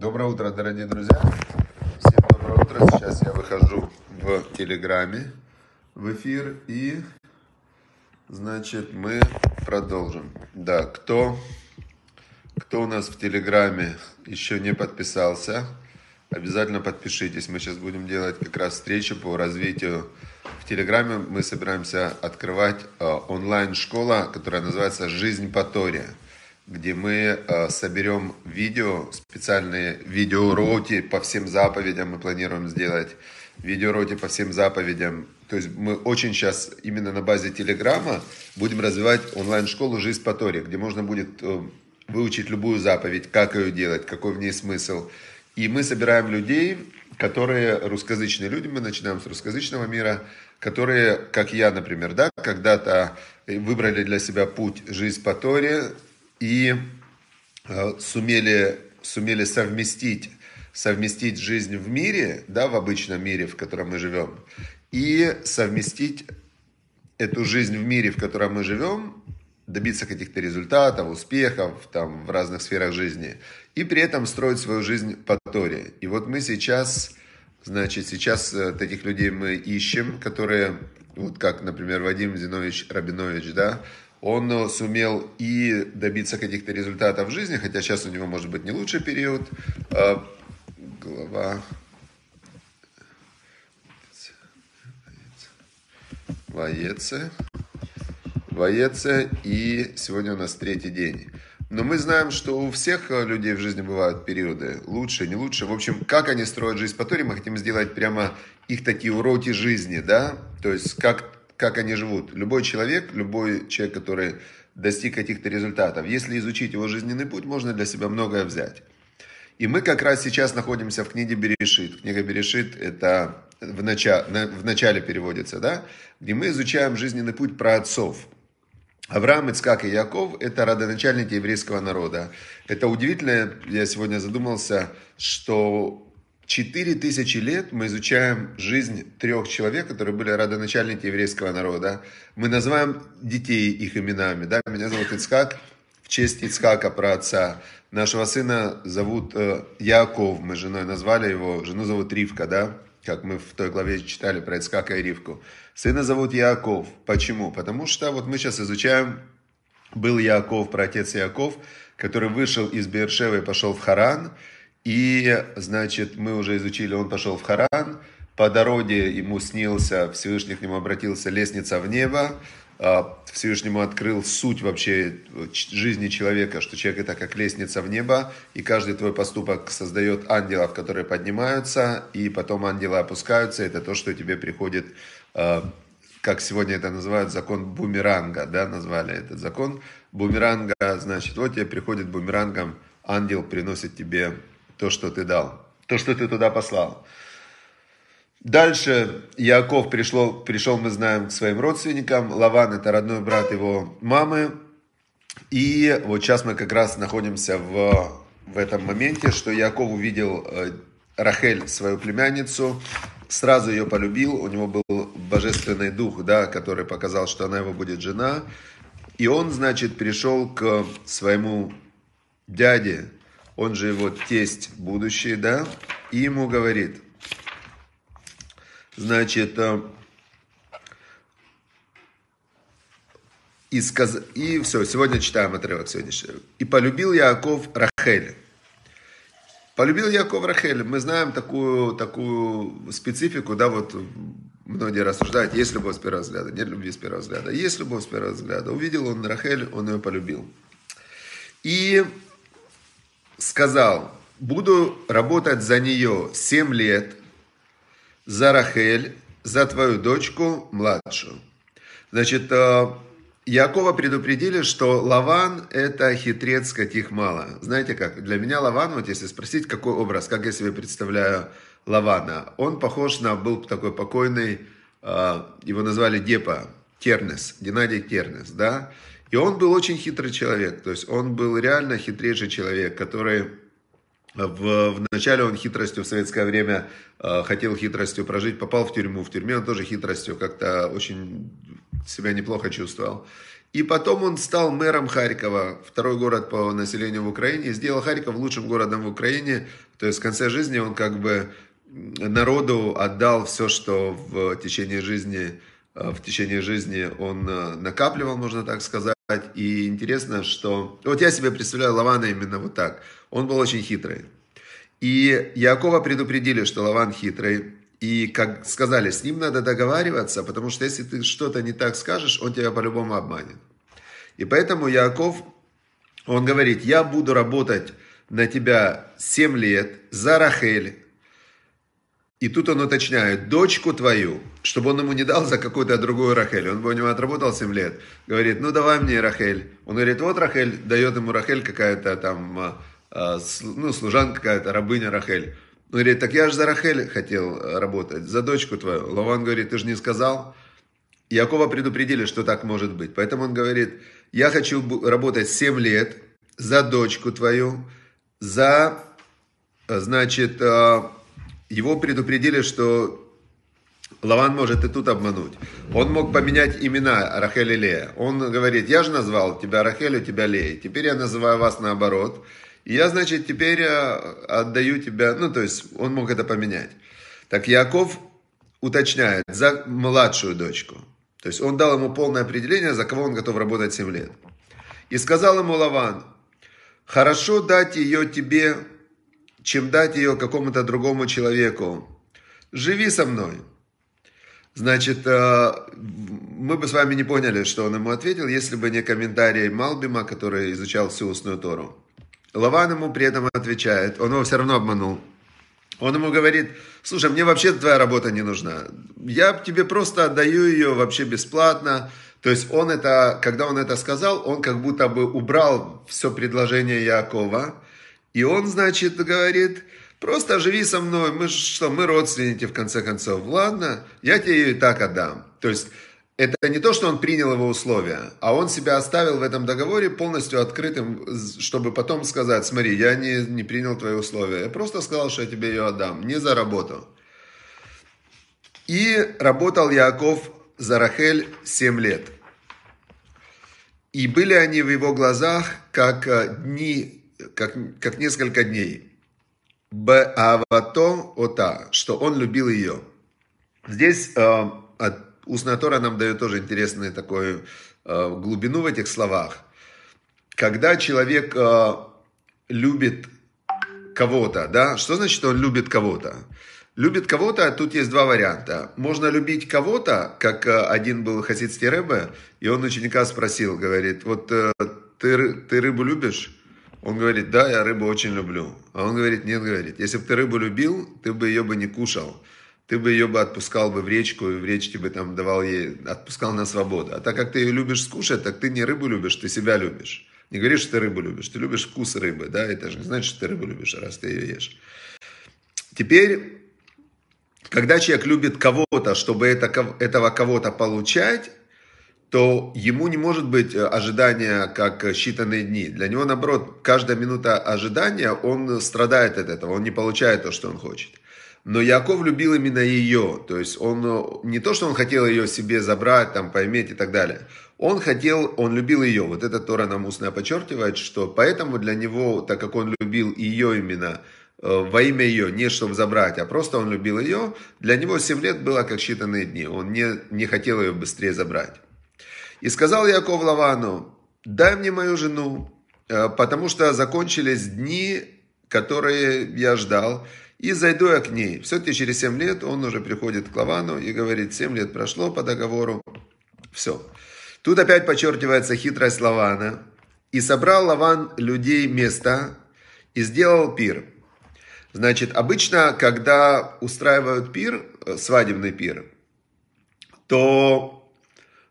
Доброе утро, дорогие друзья. Всем доброе утро. Сейчас я выхожу в Телеграме в эфир и, значит, мы продолжим. Да, кто, кто у нас в Телеграме еще не подписался, обязательно подпишитесь. Мы сейчас будем делать как раз встречу по развитию в Телеграме. Мы собираемся открывать э, онлайн-школа, которая называется «Жизнь по Торе» где мы э, соберем видео, специальные видеоуроки по всем заповедям мы планируем сделать, видеоуроки по всем заповедям. То есть мы очень сейчас именно на базе Телеграма будем развивать онлайн-школу «Жизнь по Торе», где можно будет э, выучить любую заповедь, как ее делать, какой в ней смысл. И мы собираем людей, которые русскоязычные люди, мы начинаем с русскоязычного мира, которые, как я, например, да, когда-то выбрали для себя путь «Жизнь по Торе», и э, сумели, сумели совместить, совместить жизнь в мире, да, в обычном мире, в котором мы живем, и совместить эту жизнь в мире, в котором мы живем, добиться каких-то результатов, успехов там, в разных сферах жизни, и при этом строить свою жизнь по Торе. И вот мы сейчас, значит, сейчас э, таких людей мы ищем, которые, вот как, например, Вадим Зинович Рабинович, да, он э, сумел и добиться каких-то результатов в жизни, хотя сейчас у него может быть не лучший период. А, глава Воеце. Воеце. И сегодня у нас третий день. Но мы знаем, что у всех э, людей в жизни бывают периоды, лучше, не лучше. В общем, как они строят жизнь по Торе, мы хотим сделать прямо их такие уроки жизни, да? То есть, как как они живут. Любой человек, любой человек, который достиг каких-то результатов, если изучить его жизненный путь, можно для себя многое взять. И мы как раз сейчас находимся в книге Берешит. Книга Берешит это в, начале, в начале переводится, да? где мы изучаем жизненный путь про отцов. Авраам, Ицкак и Яков – это родоначальники еврейского народа. Это удивительно, я сегодня задумался, что Четыре тысячи лет мы изучаем жизнь трех человек, которые были родоначальники еврейского народа. Мы называем детей их именами. Да? Меня зовут Ицкак, в честь Ицкака, про отца. Нашего сына зовут э, Яков, мы женой назвали его. Жену зовут Ривка, да? Как мы в той главе читали про Ицкака и Ривку. Сына зовут Яков. Почему? Потому что вот мы сейчас изучаем, был Яков, про отец Яков, который вышел из Бершева и пошел в Харан – и, значит, мы уже изучили, он пошел в Харан, по дороге ему снился, Всевышний к нему обратился, лестница в небо, а, Всевышнему открыл суть вообще жизни человека, что человек это как лестница в небо, и каждый твой поступок создает ангелов, которые поднимаются, и потом ангелы опускаются, это то, что тебе приходит, а, как сегодня это называют, закон бумеранга, да, назвали этот закон. Бумеранга, значит, вот тебе приходит бумерангом, ангел приносит тебе то, что ты дал, то, что ты туда послал. Дальше Яков пришел, пришел, мы знаем, к своим родственникам. Лаван это родной брат его мамы. И вот сейчас мы как раз находимся в, в этом моменте, что Яков увидел э, Рахель, свою племянницу, сразу ее полюбил, у него был божественный дух, да, который показал, что она его будет жена. И он, значит, пришел к своему дяде, он же его тесть будущий, да, и ему говорит, значит, э, и, сказ... и все, сегодня читаем отрывок сегодняшний. И полюбил Яков Рахель. Полюбил Яков Рахель. Мы знаем такую, такую специфику, да, вот многие рассуждают, есть любовь с первого взгляда, нет любви с первого взгляда. Есть любовь с первого взгляда. Увидел он Рахель, он ее полюбил. И сказал, буду работать за нее 7 лет, за Рахель, за твою дочку младшую. Значит, э, Якова предупредили, что Лаван это хитрец, каких мало. Знаете как? Для меня Лаван, вот если спросить, какой образ, как я себе представляю Лавана, он похож на, был такой покойный, э, его назвали Депа, Кернес, Геннадий Кернес, да? И он был очень хитрый человек, то есть он был реально хитрейший человек, который в, в начале он хитростью в советское время э, хотел хитростью прожить, попал в тюрьму. В тюрьме он тоже хитростью как-то очень себя неплохо чувствовал. И потом он стал мэром Харькова, второй город по населению в Украине, сделал Харьков лучшим городом в Украине. То есть в конце жизни он как бы народу отдал все, что в течение жизни, в течение жизни он э, накапливал, можно так сказать. И интересно, что... Вот я себе представляю Лавана именно вот так. Он был очень хитрый. И Якова предупредили, что Лаван хитрый. И как сказали, с ним надо договариваться, потому что если ты что-то не так скажешь, он тебя по-любому обманет. И поэтому Яков, он говорит, я буду работать на тебя 7 лет за Рахель. И тут он уточняет, дочку твою, чтобы он ему не дал за какую-то другую Рахель. Он бы у него отработал 7 лет. Говорит, ну давай мне Рахель. Он говорит, вот Рахель, дает ему Рахель какая-то там, а, а, ну служанка какая-то, рабыня Рахель. Он говорит, так я же за Рахель хотел работать, за дочку твою. Лаван говорит, ты же не сказал. Якова предупредили, что так может быть. Поэтому он говорит, я хочу работать 7 лет за дочку твою, за, значит, а, его предупредили, что Лаван может и тут обмануть. Он мог поменять имена Рахель и Лея. Он говорит, я же назвал тебя Рахель, у тебя Лея. Теперь я называю вас наоборот. И я, значит, теперь э, отдаю тебя, ну, то есть он мог это поменять. Так Яков уточняет за младшую дочку. То есть он дал ему полное определение, за кого он готов работать 7 лет. И сказал ему Лаван, хорошо дать ее тебе, чем дать ее какому-то другому человеку. Живи со мной. Значит, э, мы бы с вами не поняли, что он ему ответил, если бы не комментарий Малбима, который изучал всю устную Тору. Лаван ему при этом отвечает, он его все равно обманул. Он ему говорит, слушай, мне вообще твоя работа не нужна. Я тебе просто отдаю ее вообще бесплатно. То есть он это, когда он это сказал, он как будто бы убрал все предложение Якова. И он, значит, говорит, просто живи со мной, мы что, мы родственники в конце концов. Ладно, я тебе ее и так отдам. То есть это не то, что он принял его условия, а он себя оставил в этом договоре полностью открытым, чтобы потом сказать, смотри, я не, не принял твои условия, я просто сказал, что я тебе ее отдам, не за работу. И работал Яков за Рахель 7 лет. И были они в его глазах как э, дни, как, как несколько дней. Б-авато ота, что он любил ее. Здесь э, Устная Тора нам дает тоже интересную такую э, глубину в этих словах. Когда человек э, любит кого-то, да, что значит он любит кого-то? Любит кого-то, тут есть два варианта. Можно любить кого-то, как э, один был хасидский рэбе, и он ученика спросил, говорит, вот ты, ты рыбу любишь? Он говорит, да, я рыбу очень люблю. А он говорит, нет, говорит, если бы ты рыбу любил, ты бы ее бы не кушал ты бы ее бы отпускал бы в речку, и в речке бы там давал ей, отпускал на свободу. А так как ты ее любишь скушать, так ты не рыбу любишь, ты себя любишь. Не говоришь, что ты рыбу любишь, ты любишь вкус рыбы, да, это же не значит, что ты рыбу любишь, раз ты ее ешь. Теперь, когда человек любит кого-то, чтобы это, этого кого-то получать, то ему не может быть э, ожидания как считанные дни. Для него, наоборот, каждая минута ожидания, он страдает от этого, он не получает то, что он хочет. Но Яков любил именно ее. То есть он э, не то, что он хотел ее себе забрать, там, поиметь и так далее. Он хотел, он любил ее. Вот это Тора нам устно подчеркивает, что поэтому для него, так как он любил ее именно, э, во имя ее, не чтобы забрать, а просто он любил ее, для него 7 лет было как считанные дни. Он не, не хотел ее быстрее забрать. И сказал Яков Лавану, дай мне мою жену, э, потому что закончились дни, которые я ждал, и зайду я к ней. Все-таки через 7 лет он уже приходит к Лавану и говорит, 7 лет прошло по договору. Все. Тут опять подчеркивается хитрость Лавана. И собрал Лаван людей места и сделал пир. Значит, обычно, когда устраивают пир, э, свадебный пир, то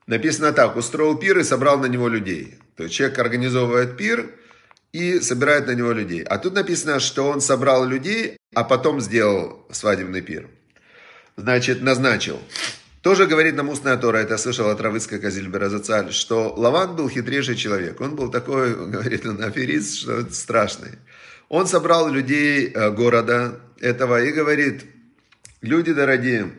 написано так, устроил пир и собрал на него людей. То есть человек организовывает пир и собирает на него людей. А тут написано, что он собрал людей, а потом сделал свадебный пир. Значит, назначил. Тоже говорит нам устная Тора, это слышал от Равыцка Казильбера Зацаль, что Лаван был хитрейший человек. Он был такой, говорит он, аферист, что страшный. Он собрал людей э, города этого и говорит, люди дорогие,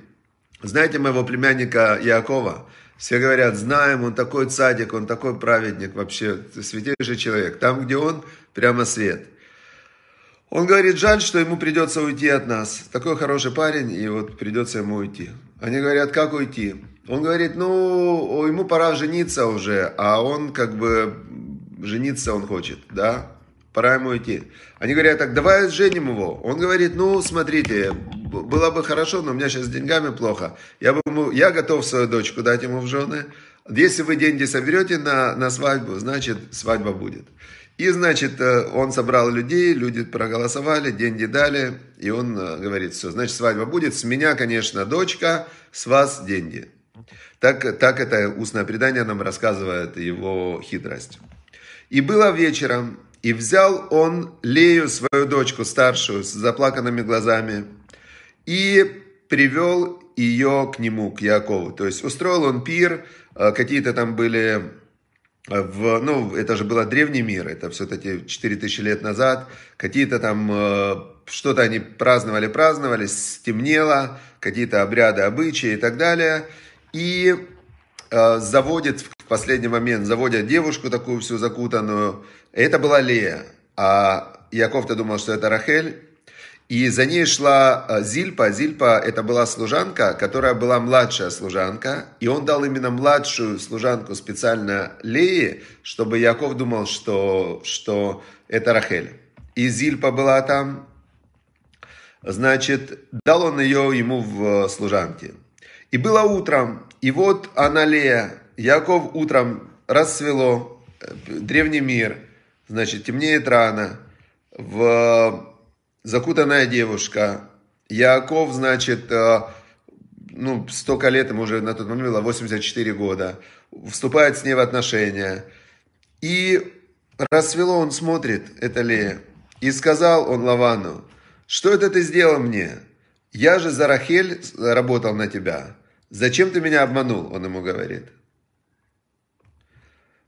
знаете моего племянника Якова? Все говорят, знаем, он такой цадик, он такой праведник, вообще святейший человек. Там, где он, прямо свет. Он говорит, жаль, что ему придется уйти от нас. Такой хороший парень, и вот придется ему уйти. Они говорят, как уйти? Он говорит, ну, ему пора жениться уже, а он как бы жениться он хочет, да? Пора ему уйти. Они говорят, так давай женим его. Он говорит, ну, смотрите, было бы хорошо, но у меня сейчас с деньгами плохо. Я, бы ему, я готов свою дочку дать ему в жены. Если вы деньги соберете на, на свадьбу, значит, свадьба будет. И, значит, э, он собрал людей, люди проголосовали, деньги дали, и он э, говорит, все, значит, свадьба будет, с меня, конечно, дочка, с вас деньги. Так, так это устное предание нам рассказывает его хитрость. И было вечером, и взял он Лею, свою дочку старшую, с заплаканными глазами, и привел ее к нему, к Якову. То есть устроил он пир, э, какие-то там были в, ну, это же был древний мир, это все-таки 4000 лет назад, какие-то там, э, что-то они праздновали, праздновали, стемнело, какие-то обряды, обычаи и так далее, и э, заводит в последний момент, заводят девушку такую всю закутанную, это была Лея, а Яков-то думал, что это Рахель, и за ней шла э, Зильпа. Зильпа это была служанка, которая была младшая служанка. И он дал именно младшую служанку специально Леи, чтобы Яков думал, что, что это Рахель. И Зильпа была там. Значит, дал он ее ему в э, служанке. И было утром, и вот она Лея. Яков утром рассвело, э, древний мир, значит, темнеет рано. В закутанная девушка. Яков, значит, э, ну, столько лет, ему уже на тот момент было 84 года, вступает с ней в отношения. И рассвело, он смотрит, это Лея, и сказал он Лавану, что это ты сделал мне? Я же за Рахель работал на тебя. Зачем ты меня обманул? Он ему говорит.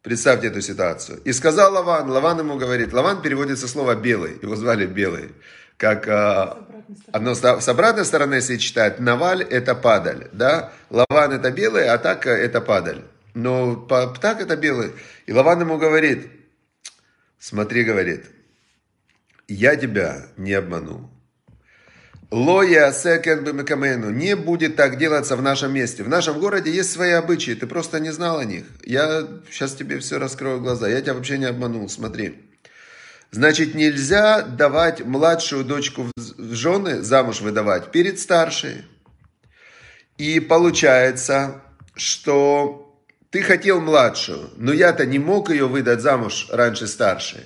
Представьте эту ситуацию. И сказал Лаван, Лаван ему говорит, Лаван переводится слово белый, его звали белый как а, одно, с обратной стороны, если читать, наваль это падаль, да, лаван это белый, а так это падаль. Но так это белый. И Лаван ему говорит, смотри, говорит, я тебя не обманул. Лоя секен бемекамену. Не будет так делаться в нашем месте. В нашем городе есть свои обычаи. Ты просто не знал о них. Я сейчас тебе все раскрою глаза. Я тебя вообще не обманул. Смотри. Значит, нельзя давать младшую дочку в жены, замуж выдавать, перед старшей. И получается, что ты хотел младшую, но я-то не мог ее выдать замуж раньше старшей.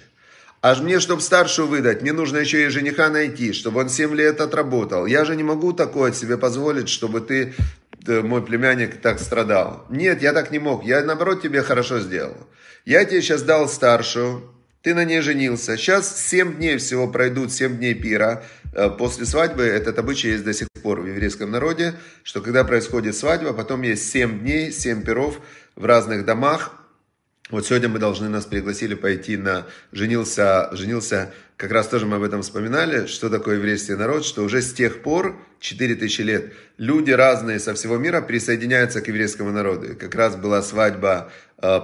Аж мне, чтобы старшую выдать, мне нужно еще и жениха найти, чтобы он 7 лет отработал. Я же не могу такое себе позволить, чтобы ты, мой племянник, так страдал. Нет, я так не мог. Я, наоборот, тебе хорошо сделал. Я тебе сейчас дал старшую, ты на ней женился. Сейчас 7 дней всего пройдут, 7 дней пира. Э, после свадьбы, этот обычай есть до сих пор в еврейском народе, что когда происходит свадьба, потом есть 7 дней, 7 пиров в разных домах. Вот сегодня мы должны, нас пригласили пойти на, женился, женился, как раз тоже мы об этом вспоминали, что такое еврейский народ, что уже с тех пор, 4000 лет, люди разные со всего мира присоединяются к еврейскому народу. Как раз была свадьба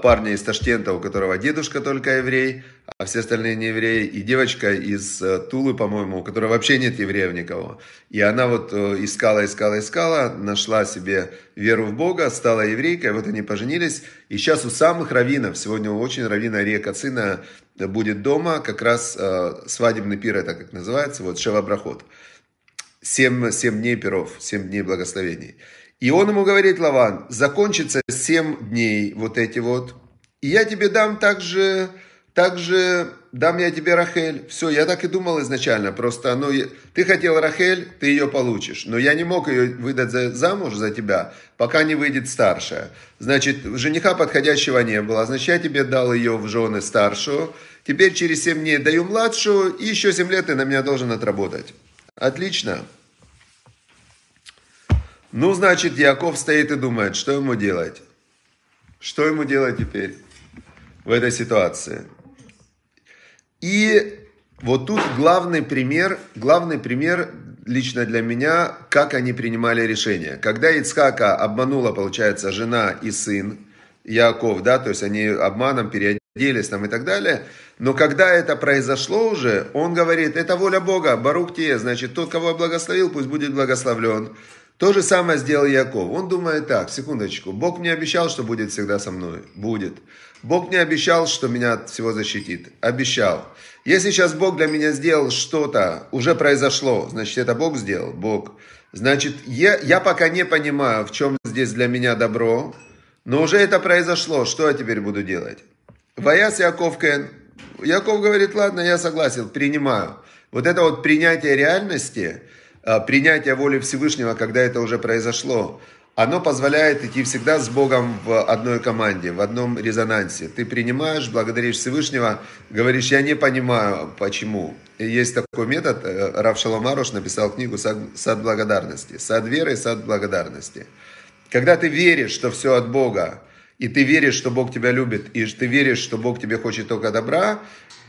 парня из Ташкента, у которого дедушка только еврей, а все остальные не евреи, и девочка из э, Тулы, по-моему, у которой вообще нет евреев никого. И она вот э, искала, искала, искала, нашла себе веру в Бога, стала еврейкой, вот они поженились. И сейчас у самых раввинов, сегодня очень раввина Река Цина будет дома, как раз э, свадебный пир, это как называется, вот Шевабрахот. Семь, семь дней пиров, семь дней благословений. И он ему говорит, Лаван, закончится семь дней вот эти вот, и я тебе дам также также дам я тебе Рахель. Все, я так и думал изначально. Просто, ну, ты хотел Рахель, ты ее получишь. Но я не мог ее выдать за, замуж за тебя, пока не выйдет старшая. Значит, жениха подходящего не было. Значит, я тебе дал ее в жены старшую. Теперь через 7 дней даю младшую, и еще 7 лет ты на меня должен отработать. Отлично. Ну, значит, Яков стоит и думает, что ему делать? Что ему делать теперь в этой ситуации? И вот тут главный пример, главный пример лично для меня, как они принимали решения. Когда Ицхака обманула, получается, жена и сын, Яков, да, то есть они обманом переоделись там и так далее. Но когда это произошло уже, он говорит, это воля Бога, Барух те, значит, тот, кого я благословил, пусть будет благословлен. То же самое сделал Яков. Он думает так, секундочку, Бог мне обещал, что будет всегда со мной. Будет. Бог мне обещал, что меня от всего защитит. Обещал. Если сейчас Бог для меня сделал что-то, уже произошло, значит, это Бог сделал, Бог. Значит, я, я пока не понимаю, в чем здесь для меня добро, но уже это произошло, что я теперь буду делать? Ваяс Яков Кен. Яков говорит, ладно, я согласен, принимаю. Вот это вот принятие реальности, принятие воли Всевышнего, когда это уже произошло, оно позволяет идти всегда с Богом в одной команде, в одном резонансе. Ты принимаешь, благодаришь Всевышнего, говоришь, я не понимаю, почему. И есть такой метод, э, Рав Шаломарош написал книгу «Сад благодарности». Сад веры, сад благодарности. Когда ты веришь, что все от Бога, и ты веришь, что Бог тебя любит, и ты веришь, что Бог тебе хочет только добра,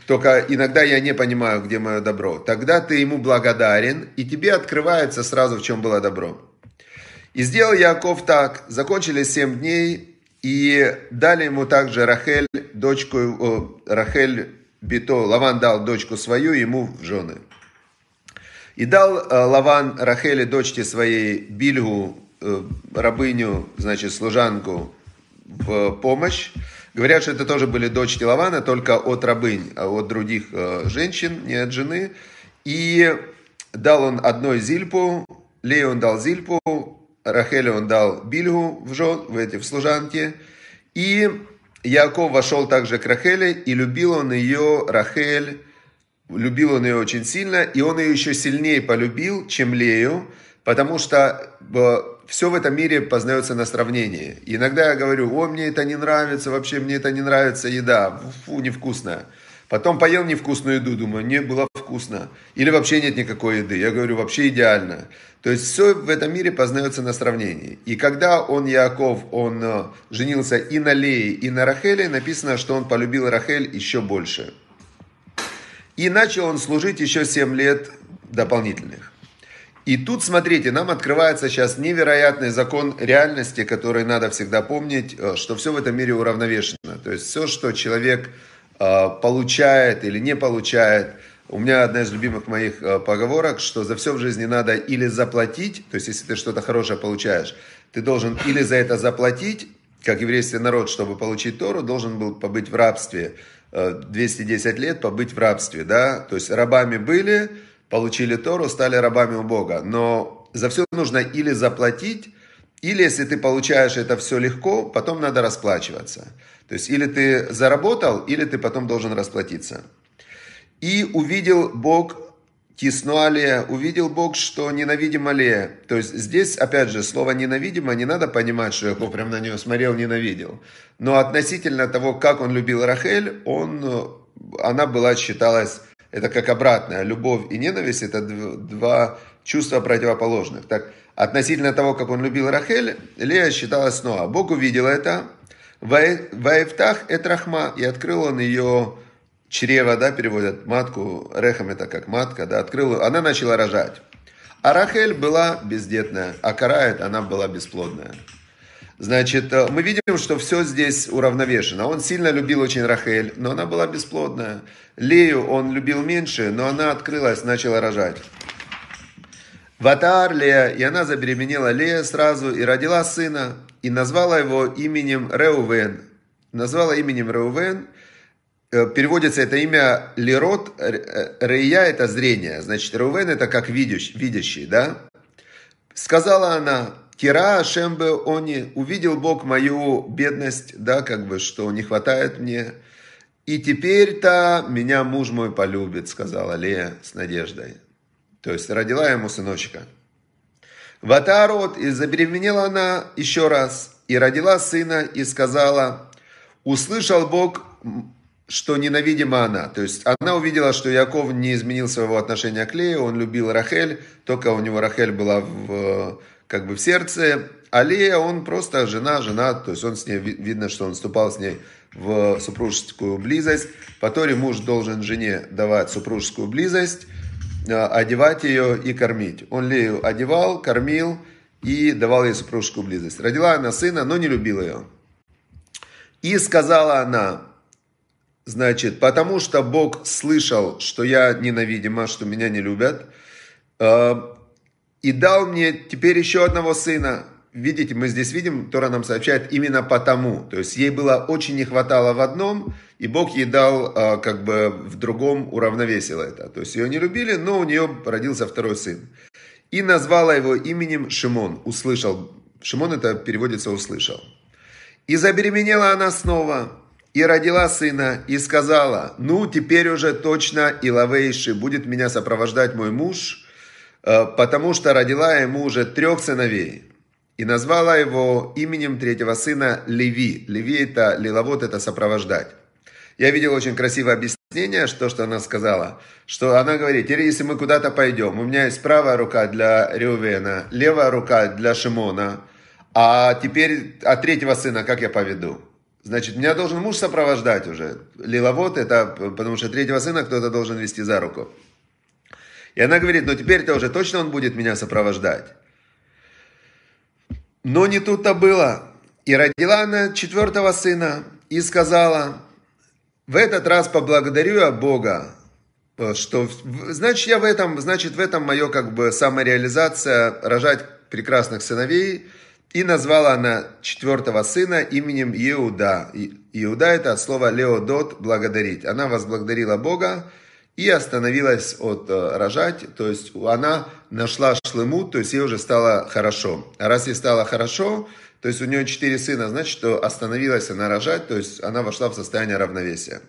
только иногда я не понимаю, где мое добро, тогда ты ему благодарен, и тебе открывается сразу, в чем было добро. И сделал Яков так, закончили семь дней, и дали ему также Рахель, дочку, о, Рахель Бито, Лаван дал дочку свою ему в жены. И дал э, Лаван Рахеле, дочке своей, Бильгу, Э, рабыню, значит, служанку в помощь. Говорят, что это тоже были дочки Лавана, только от рабынь, а от других э, женщин, не от жены. И дал он одной Зильпу, Лею он дал Зильпу, Рахелю он дал Бильгу в, жен, в эти в служанки. И Яков вошел также к Рахеле, и любил он ее, Рахель, любил он ее очень сильно, и он ее еще сильнее полюбил, чем Лею, потому что э, все в этом мире познается на сравнении. И иногда я говорю, о, мне это не нравится, вообще мне это не нравится, еда, фу, невкусная. Потом поел невкусную еду, думаю, не было вкусно. Или вообще нет никакой еды. Я говорю, вообще идеально. То есть все в этом мире познается на сравнении. И когда он, Яков, он э, женился и на Лее, и на Рахеле, написано, что он полюбил Рахель еще больше. И начал он служить еще 7 лет дополнительных. И тут, смотрите, нам открывается сейчас невероятный закон реальности, который надо всегда помнить, э, что все в этом мире уравновешено. То есть все, что человек э, получает или не получает. У меня одна из любимых моих э, поговорок, что за все в жизни надо или заплатить, то есть если ты что-то хорошее получаешь, ты должен или за это заплатить, как еврейский народ, чтобы получить Тору, должен был побыть в рабстве 210 лет, побыть в рабстве, да, то есть рабами были, получили Тору, стали рабами у Бога. Но за все нужно или заплатить, или если ты получаешь это все легко, потом надо расплачиваться. То есть или ты заработал, или ты потом должен расплатиться. И увидел Бог Тиснуалия, увидел Бог, что ненавидимо ли. То есть здесь, опять же, слово ненавидимо, не надо понимать, что Яков прям на нее смотрел, ненавидел. Но относительно того, как он любил Рахель, он, она была, считалась это как обратное. Любовь и ненависть – это два чувства противоположных. Так, относительно того, как он любил Рахель, Лея считалась снова. Бог увидел это. Ваевтах – это рахма. И открыл он ее чрево, да, переводят матку. Рехам – это как матка, да, открыл. Она начала рожать. А Рахель была бездетная, а Карает, она была бесплодная. Значит, э, мы видим, что все здесь уравновешено. Он сильно любил очень Рахель, но она была бесплодная. Лею он любил меньше, но она открылась, начала рожать. Ватар Лея, и она забеременела Лея сразу и родила сына, и назвала его именем Реувен. Назвала именем Реувен, э, переводится это имя Лерот, э, Рея это зрение, значит Реувен это как видящий, видящий, да? Сказала она, Кира Ашембе Они, увидел Бог мою бедность, да, как бы, что не хватает мне. И теперь-то меня муж мой полюбит, сказала Лея с надеждой. То есть родила ему сыночка. Ватарот, и забеременела она еще раз, и родила сына, и сказала, услышал Бог, что ненавидима она. То есть она увидела, что Яков не изменил своего отношения к Лее, он любил Рахель, только у него Рахель была в как бы в сердце. Алия, он просто жена, жена, то есть он с ней, видно, что он вступал с ней в супружескую близость. По Торе муж должен жене давать супружескую близость. одевать ее и кормить. Он Лею одевал, кормил и давал ей супружескую близость. Родила она сына, но не любила ее. И сказала она, значит, потому что Бог слышал, что я ненавидима, что меня не любят, и дал мне теперь еще одного сына, видите, мы здесь видим, Тора нам сообщает именно потому. То есть ей было очень не хватало в одном, и Бог ей дал а, как бы в другом уравновесил это. То есть ее не любили, но у нее родился второй сын. И назвала его именем Шимон, услышал. Шимон это переводится услышал. И забеременела она снова, и родила сына, и сказала, ну, теперь уже точно Илавейши будет меня сопровождать мой муж, потому что родила ему уже трех сыновей и назвала его именем третьего сына Леви. Леви это лиловод, это сопровождать. Я видел очень красивое объяснение, что, что она сказала. Что она говорит, теперь если мы куда-то пойдем, у меня есть правая рука для Реувена, левая рука для Шимона, а теперь от а третьего сына как я поведу? Значит, меня должен муж сопровождать уже. Лиловод это, потому что третьего сына кто-то должен вести за руку. И она говорит, ну теперь-то уже точно он будет меня сопровождать. Но не тут-то было. И родила она четвертого сына и сказала, в этот раз поблагодарю я Бога, что, значит, я в этом, значит, в этом мое как бы самореализация, рожать прекрасных сыновей. И назвала она четвертого сына именем Иуда. Иуда это от слова Леодот, благодарить. Она возблагодарила Бога и остановилась от э, рожать, то есть она нашла шлему, то есть ей уже стало хорошо. А раз ей стало хорошо, то есть у нее четыре сына, значит, что остановилась она рожать, то есть она вошла в состояние равновесия.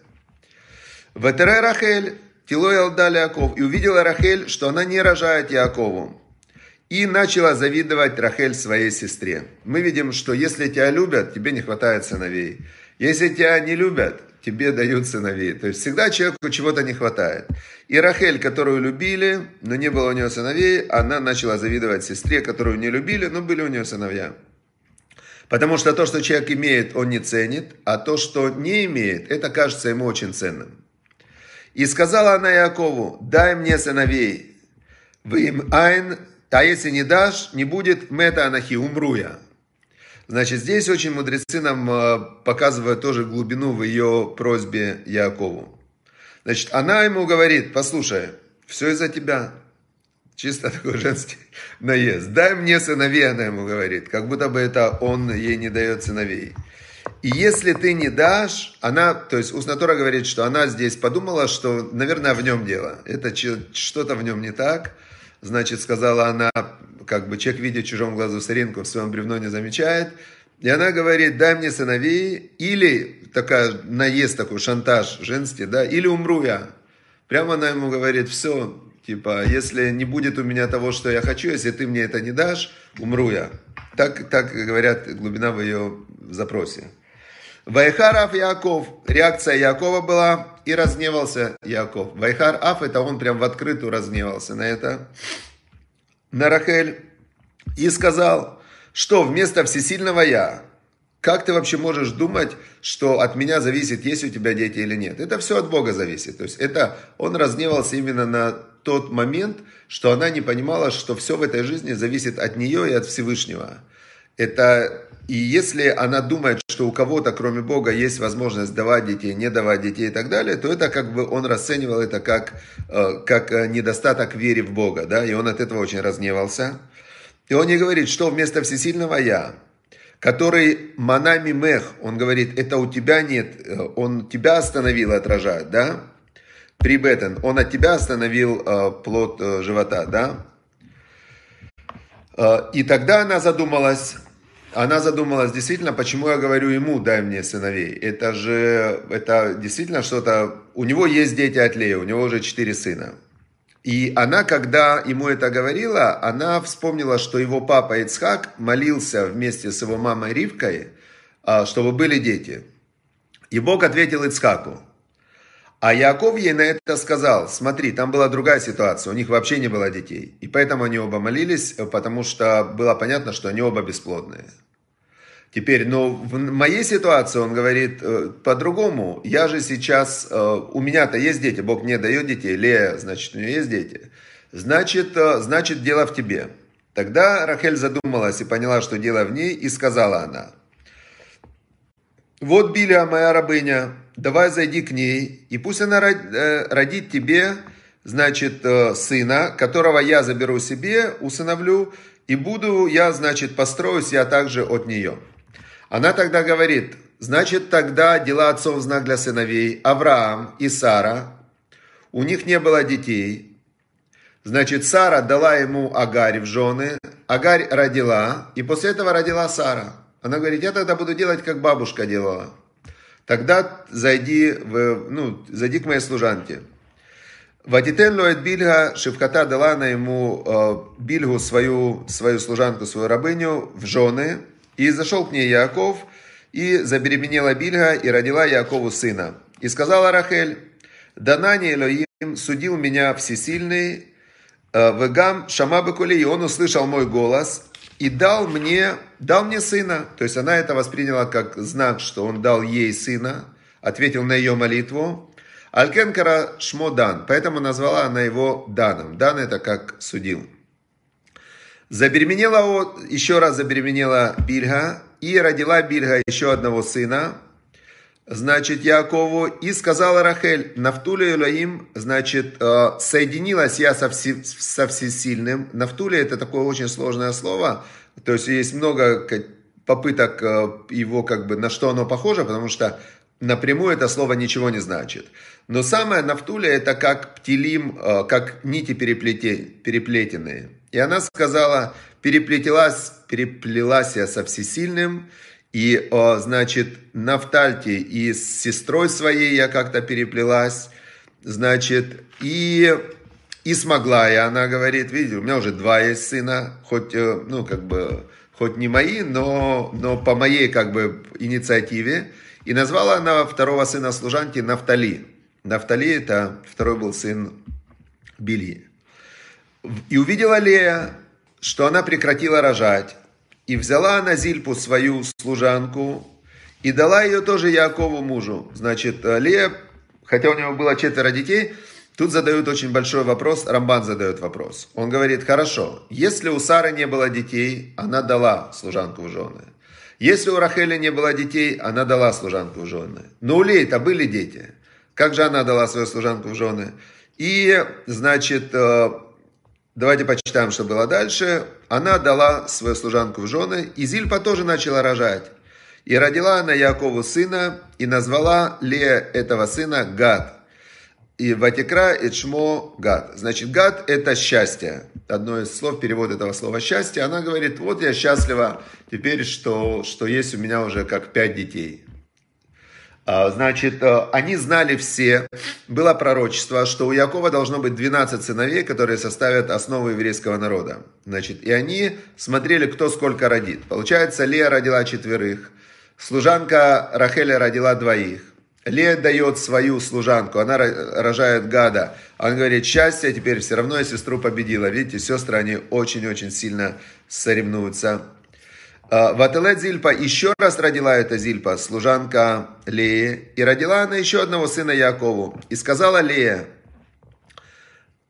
Ветере Рахель, Тилой Алдали Яков, и увидела Рахель, что она не рожает Якову. И начала завидовать Рахель своей сестре. Мы видим, что если тебя любят, тебе не хватает сыновей. Если тебя не любят, тебе дают сыновей. То есть всегда человеку чего-то не хватает. И Рахель, которую любили, но не было у нее сыновей, она начала завидовать сестре, которую не любили, но были у нее сыновья. Потому что то, что человек имеет, он не ценит, а то, что не имеет, это кажется ему очень ценным. И сказала она Якову, дай мне сыновей, вы им айн, а если не дашь, не будет мета анахи, умру я. Значит, здесь очень мудрецы нам э, показывают тоже глубину в ее просьбе Якову. Значит, она ему говорит, послушай, все из-за тебя. Чисто такой женский наезд. Дай мне сыновей, она ему говорит. Как будто бы это он ей не дает сыновей. И если ты не дашь, она, то есть Уснатора говорит, что она здесь подумала, что, наверное, в нем дело. Это что-то в нем не так. Значит, сказала она, как бы человек, видит в чужом глазу соринку, в своем бревно не замечает. И она говорит, дай мне сыновей, или такая наезд такой, шантаж женский, да, или умру я. Прямо она ему говорит, все, типа, если не будет у меня того, что я хочу, если ты мне это не дашь, умру я. Так, так говорят, глубина в ее запросе. Вайхар Аф Яков, реакция Якова была, и разгневался Яков. Вайхар Аф, это он прям в открытую разгневался на это на Рахель и сказал, что вместо всесильного я, как ты вообще можешь думать, что от меня зависит, есть у тебя дети или нет? Это все от Бога зависит. То есть это он разгневался именно на тот момент, что она не понимала, что все в этой жизни зависит от нее и от Всевышнего. Это и если она думает, что у кого-то, кроме Бога, есть возможность давать детей, не давать детей и так далее, то это как бы он расценивал это как, э, как э, недостаток веры в Бога, да, и он от этого очень разгневался. И он не говорит, что вместо всесильного Я, который манами мех, он говорит, это у тебя нет, э, он тебя остановил отражать, да, прибетен, он от тебя остановил плод живота, да, и тогда она задумалась, она задумалась, действительно, почему я говорю ему, дай мне сыновей. Это же, это действительно что-то, у него есть дети от Лея, у него уже четыре сына. И она, когда ему это говорила, она вспомнила, что его папа Ицхак молился вместе с его мамой Ривкой, а, чтобы были дети. И Бог ответил Ицхаку. А Яков ей на это сказал, смотри, там была другая ситуация, у них вообще не было детей. И поэтому они оба молились, потому что было понятно, что они оба бесплодные. Теперь, но в моей ситуации он говорит э, по-другому. Я же сейчас, э, у меня-то есть дети, Бог мне дает детей, Лея, значит, у нее есть дети. Значит, э, значит, дело в тебе. Тогда Рахель задумалась и поняла, что дело в ней, и сказала она, вот Биля, моя рабыня, давай зайди к ней, и пусть она родит тебе, значит, сына, которого я заберу себе, усыновлю, и буду я, значит, построюсь я также от нее. Она тогда говорит, значит, тогда дела отцов знак для сыновей. Авраам и Сара, у них не было детей. Значит, Сара дала ему Агарь в жены. Агарь родила, и после этого родила Сара. Она говорит, я тогда буду делать, как бабушка делала. Тогда зайди, в, ну, зайди к моей служанке. Ватитен лоэт Бильга, Шевката дала на ему э, Бильгу, свою, свою служанку, свою рабыню, в жены – и зашел к ней Яков, и забеременела Бильга, и родила Якову сына. И сказала Рахель, «Данани Элоим судил меня всесильный, э, Вегам Шамабы Кули, и он услышал мой голос, и дал мне, дал мне сына». То есть она это восприняла как знак, что он дал ей сына, ответил на ее молитву. Алькенкара Шмо Дан, поэтому назвала она его Даном. Дан это как судил. Забеременела, еще раз забеременела Бильга, и родила Бильга еще одного сына, значит, Якову, и сказала Рахель, Нафтуля Илоим, значит, э, соединилась я со, все, со всесильным. Нафтуля это такое очень сложное слово, то есть есть много попыток э, его как бы, на что оно похоже, потому что напрямую это слово ничего не значит. Но самое нафтуля это как птилим, э, как нити переплетенные. И она сказала, переплетелась, переплелась я со всесильным, и, значит, Нафтальте и с сестрой своей я как-то переплелась, значит, и, и смогла я, она говорит, видите, у меня уже два есть сына, хоть, э, ну, как бы, хоть не мои, но, но по моей, как бы, инициативе, и назвала она второго сына служанки Нафтали. Нафтали это второй был сын Бильи. И увидела Лея, что она прекратила рожать, и взяла она Зильпу, свою служанку, и дала ее тоже Якову мужу. Значит, Лея, хотя у него было четверо детей, тут задают очень большой вопрос, Рамбан задает вопрос. Он говорит, хорошо, если у Сары не было детей, она дала служанку в жены. Если у Рахели не было детей, она дала служанку в жены. Но у Леи-то были дети. Как же она дала свою служанку в жены? И, значит, э, Давайте почитаем, что было дальше. Она дала свою служанку в жены, и Зильпа тоже начала рожать. И родила она Якову сына, и назвала Лея этого сына Гад. И Ватикра и Чмо Гад. Значит, Гад это счастье. Одно из слов, перевод этого слова счастье. Она говорит, вот я счастлива теперь, что, что есть у меня уже как пять детей. А, значит, э, они знали все, было пророчество, что у Якова должно быть 12 сыновей, которые составят основу еврейского народа. Значит, и они смотрели, кто сколько родит. Получается, Лея родила четверых, служанка Рахеля родила двоих. Лея дает свою служанку, она рожает гада. Он говорит, счастье, теперь все равно я сестру победила. Видите, сестры, они очень-очень сильно соревнуются. А, Вателет Зильпа еще раз родила эта Зильпа, служанка Леи, и родила она еще одного сына Якову. И сказала Лея,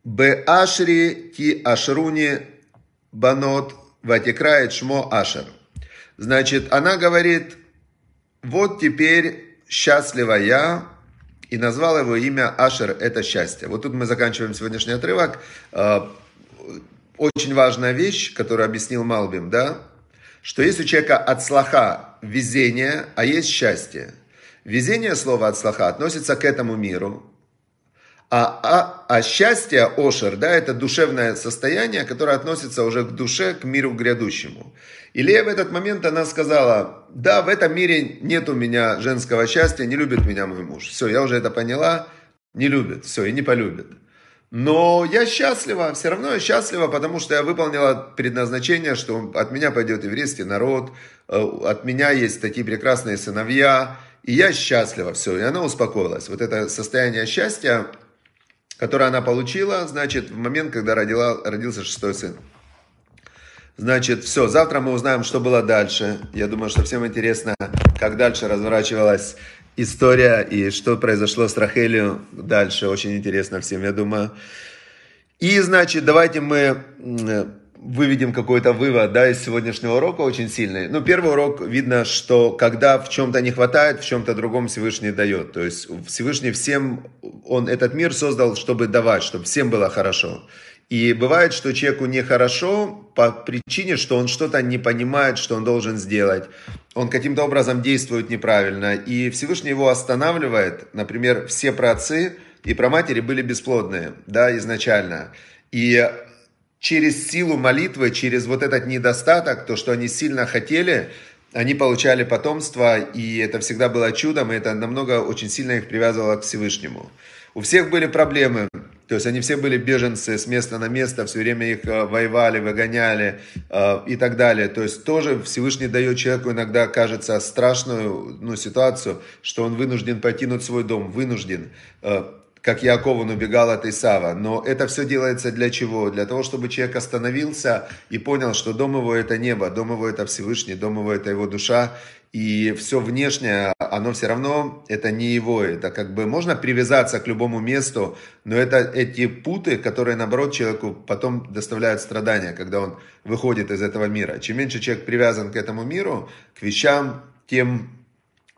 Б Ашри ки Ашруни банот ватикрает шмо Ашер. Значит, она говорит, вот теперь счастлива я, и назвала его имя Ашер, это счастье. Вот тут мы заканчиваем сегодняшний отрывок. А, очень важная вещь, которую объяснил Малбим, да, что есть у человека от слаха везение, а есть счастье. Везение слова от слаха относится к этому миру, а, а, а счастье, ошер, да, это душевное состояние, которое относится уже к душе, к миру грядущему. И Лея в этот момент, она сказала, да, в этом мире нет у меня женского счастья, не любит меня мой муж. Все, я уже это поняла, не любит, все, и не полюбит. Но я счастлива, все равно я счастлива, потому что я выполнила предназначение, что от меня пойдет еврейский народ, э, от меня есть такие прекрасные сыновья, и я счастлива, все, и она успокоилась. Вот это состояние счастья, которое она получила, значит, в момент, когда родила, родился шестой сын. Значит, все, завтра мы узнаем, что было дальше. Я думаю, что всем интересно, как дальше разворачивалась история и что произошло с Рахелью дальше. Очень интересно всем, я думаю. И, значит, давайте мы выведем какой-то вывод да, из сегодняшнего урока очень сильный. Ну, первый урок видно, что когда в чем-то не хватает, в чем-то другом Всевышний дает. То есть Всевышний всем, он этот мир создал, чтобы давать, чтобы всем было хорошо. И бывает, что человеку нехорошо по причине, что он что-то не понимает, что он должен сделать. Он каким-то образом действует неправильно. И Всевышний его останавливает. Например, все праотцы и праматери были бесплодные, да, изначально. И через силу молитвы, через вот этот недостаток, то, что они сильно хотели, они получали потомство, и это всегда было чудом, и это намного очень сильно их привязывало к Всевышнему. У всех были проблемы, то есть они все были беженцы с места на место, все время их э, воевали, выгоняли э, и так далее. То есть тоже Всевышний дает человеку иногда, кажется, страшную ну, ситуацию, что он вынужден покинуть свой дом, вынужден. Э, как Яков он убегал от Исава. Но это все делается для чего? Для того, чтобы человек остановился и понял, что дом его это небо, дом его это Всевышний, дом его это его душа. И все внешнее, оно все равно, это не его, это как бы можно привязаться к любому месту, но это эти путы, которые наоборот человеку потом доставляют страдания, когда он выходит из этого мира. Чем меньше человек привязан к этому миру, к вещам, тем,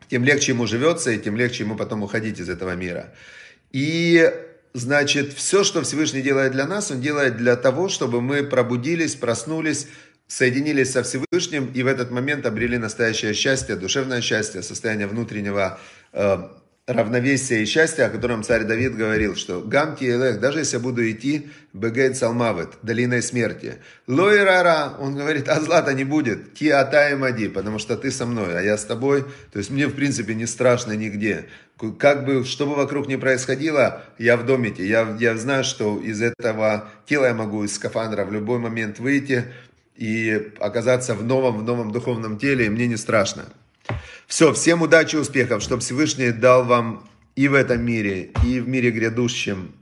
тем легче ему живется и тем легче ему потом уходить из этого мира. И, значит, все, что Всевышний делает для нас, Он делает для того, чтобы мы пробудились, проснулись, соединились со Всевышним и в этот момент обрели настоящее счастье, душевное счастье, состояние внутреннего э, равновесия и счастья, о котором царь Давид говорил, что «Гам элех, даже если я буду идти бегейт салмавет, долиной смерти, лой рара, он говорит, а зла-то не будет, ки атай мади, потому что ты со мной, а я с тобой, то есть мне в принципе не страшно нигде. Как бы, что бы вокруг ни происходило, я в домике, я, я знаю, что из этого тела я могу из скафандра в любой момент выйти и оказаться в новом, в новом духовном теле, и мне не страшно. Все, всем удачи, успехов, чтобы Всевышний дал вам и в этом мире, и в мире грядущем,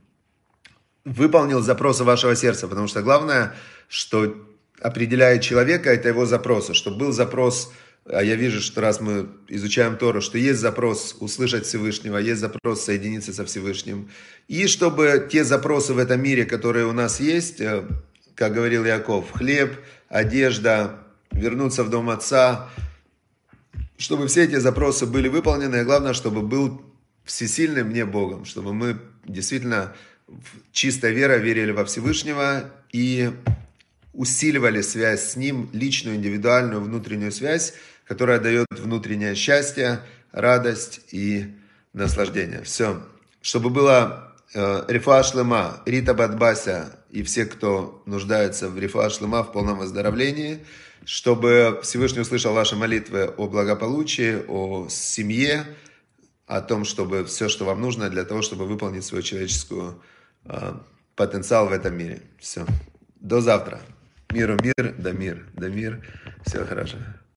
выполнил запросы вашего сердца, потому что главное, что определяет человека, это его запросы, чтобы был запрос, а я вижу, что раз мы изучаем Тору, что есть запрос услышать Всевышнего, есть запрос соединиться со Всевышним, и чтобы те запросы в этом мире, которые у нас есть, э, как говорил Яков, хлеб, одежда, вернуться в дом отца, чтобы все эти запросы были выполнены, и главное, чтобы был всесильным мне Богом, чтобы мы действительно в чистой вера верили во Всевышнего и усиливали связь с Ним, личную, индивидуальную, внутреннюю связь, которая дает внутреннее счастье, радость и наслаждение. Все. Чтобы было Рифа Шлема, Рита Бадбася и все, кто нуждается в Рифа Шлема, в полном выздоровлении – чтобы Всевышний услышал ваши молитвы о благополучии, о семье, о том, чтобы все, что вам нужно для того, чтобы выполнить свой человеческий э, потенциал в этом мире. Все. До завтра. Миру мир, да мир, да мир. Всего хорошего.